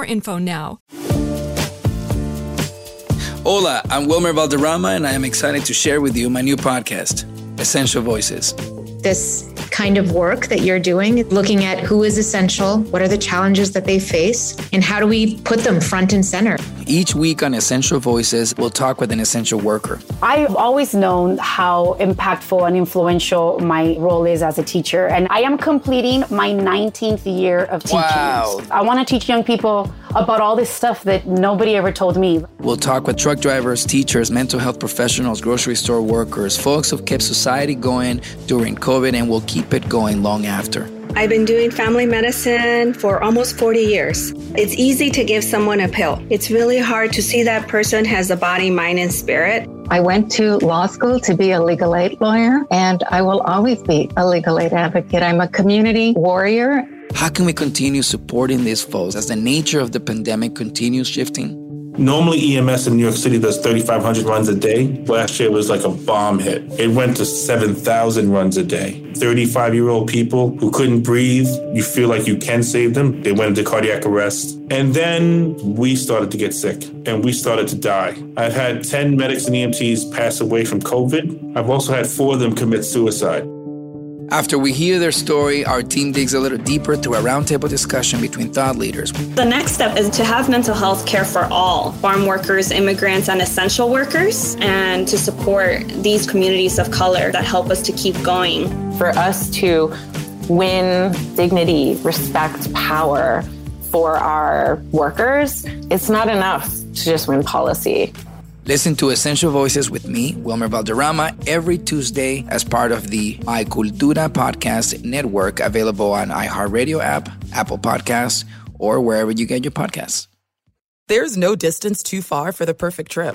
info now. Hola, I'm Wilmer Valderrama, and I am excited to share with you my new podcast, Essential Voices. This kind of work that you're doing, looking at who is essential, what are the challenges that they face, and how do we put them front and center. Each week on Essential Voices, we'll talk with an essential worker. I've always known how impactful and influential my role is as a teacher, and I am completing my 19th year of teaching. Wow. I want to teach young people about all this stuff that nobody ever told me. We'll talk with truck drivers, teachers, mental health professionals, grocery store workers, folks who've kept society going during COVID and will keep it going long after. I've been doing family medicine for almost 40 years. It's easy to give someone a pill. It's really hard to see that person has a body, mind, and spirit. I went to law school to be a legal aid lawyer, and I will always be a legal aid advocate. I'm a community warrior. How can we continue supporting these folks as the nature of the pandemic continues shifting? Normally, EMS in New York City does 3,500 runs a day. Last year it was like a bomb hit. It went to 7,000 runs a day. 35 year old people who couldn't breathe, you feel like you can save them. They went into cardiac arrest. And then we started to get sick and we started to die. I've had 10 medics and EMTs pass away from COVID. I've also had four of them commit suicide. After we hear their story, our team digs a little deeper through a roundtable discussion between thought leaders. The next step is to have mental health care for all farm workers, immigrants, and essential workers, and to support these communities of color that help us to keep going. For us to win dignity, respect, power for our workers, it's not enough to just win policy. Listen to Essential Voices with me, Wilmer Valderrama, every Tuesday as part of the My Cultura podcast network, available on iHeartRadio app, Apple Podcasts, or wherever you get your podcasts. There's no distance too far for the perfect trip.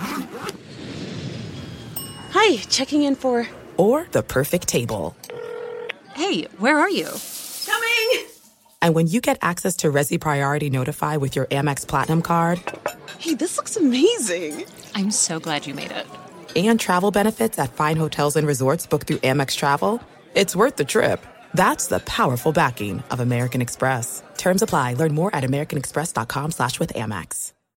Hi, checking in for. Or the perfect table. Hey, where are you? Coming! And when you get access to Resy Priority Notify with your Amex Platinum card, Hey, this looks amazing. I'm so glad you made it. and travel benefits at fine hotels and resorts booked through Amex Travel, it's worth the trip. That's the powerful backing of American Express. Terms apply. Learn more at americanexpress.com slash with Amex.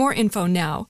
more info now.